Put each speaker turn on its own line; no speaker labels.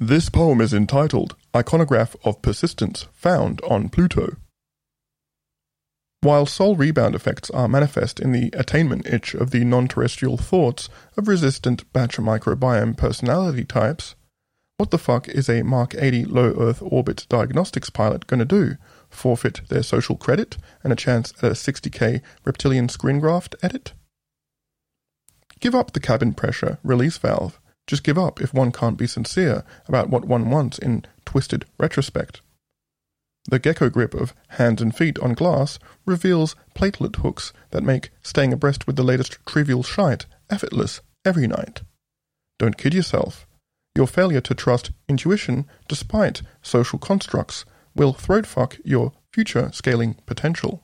This poem is entitled Iconograph of Persistence Found on Pluto. While soul rebound effects are manifest in the attainment itch of the non terrestrial thoughts of resistant batch microbiome personality types, what the fuck is a Mark 80 low Earth orbit diagnostics pilot gonna do? Forfeit their social credit and a chance at a 60k reptilian screen graft edit? Give up the cabin pressure release valve. Just give up if one can't be sincere about what one wants in twisted retrospect. The gecko grip of hands and feet on glass reveals platelet hooks that make staying abreast with the latest trivial shite effortless every night. Don't kid yourself. Your failure to trust intuition despite social constructs will throat fuck your future scaling potential.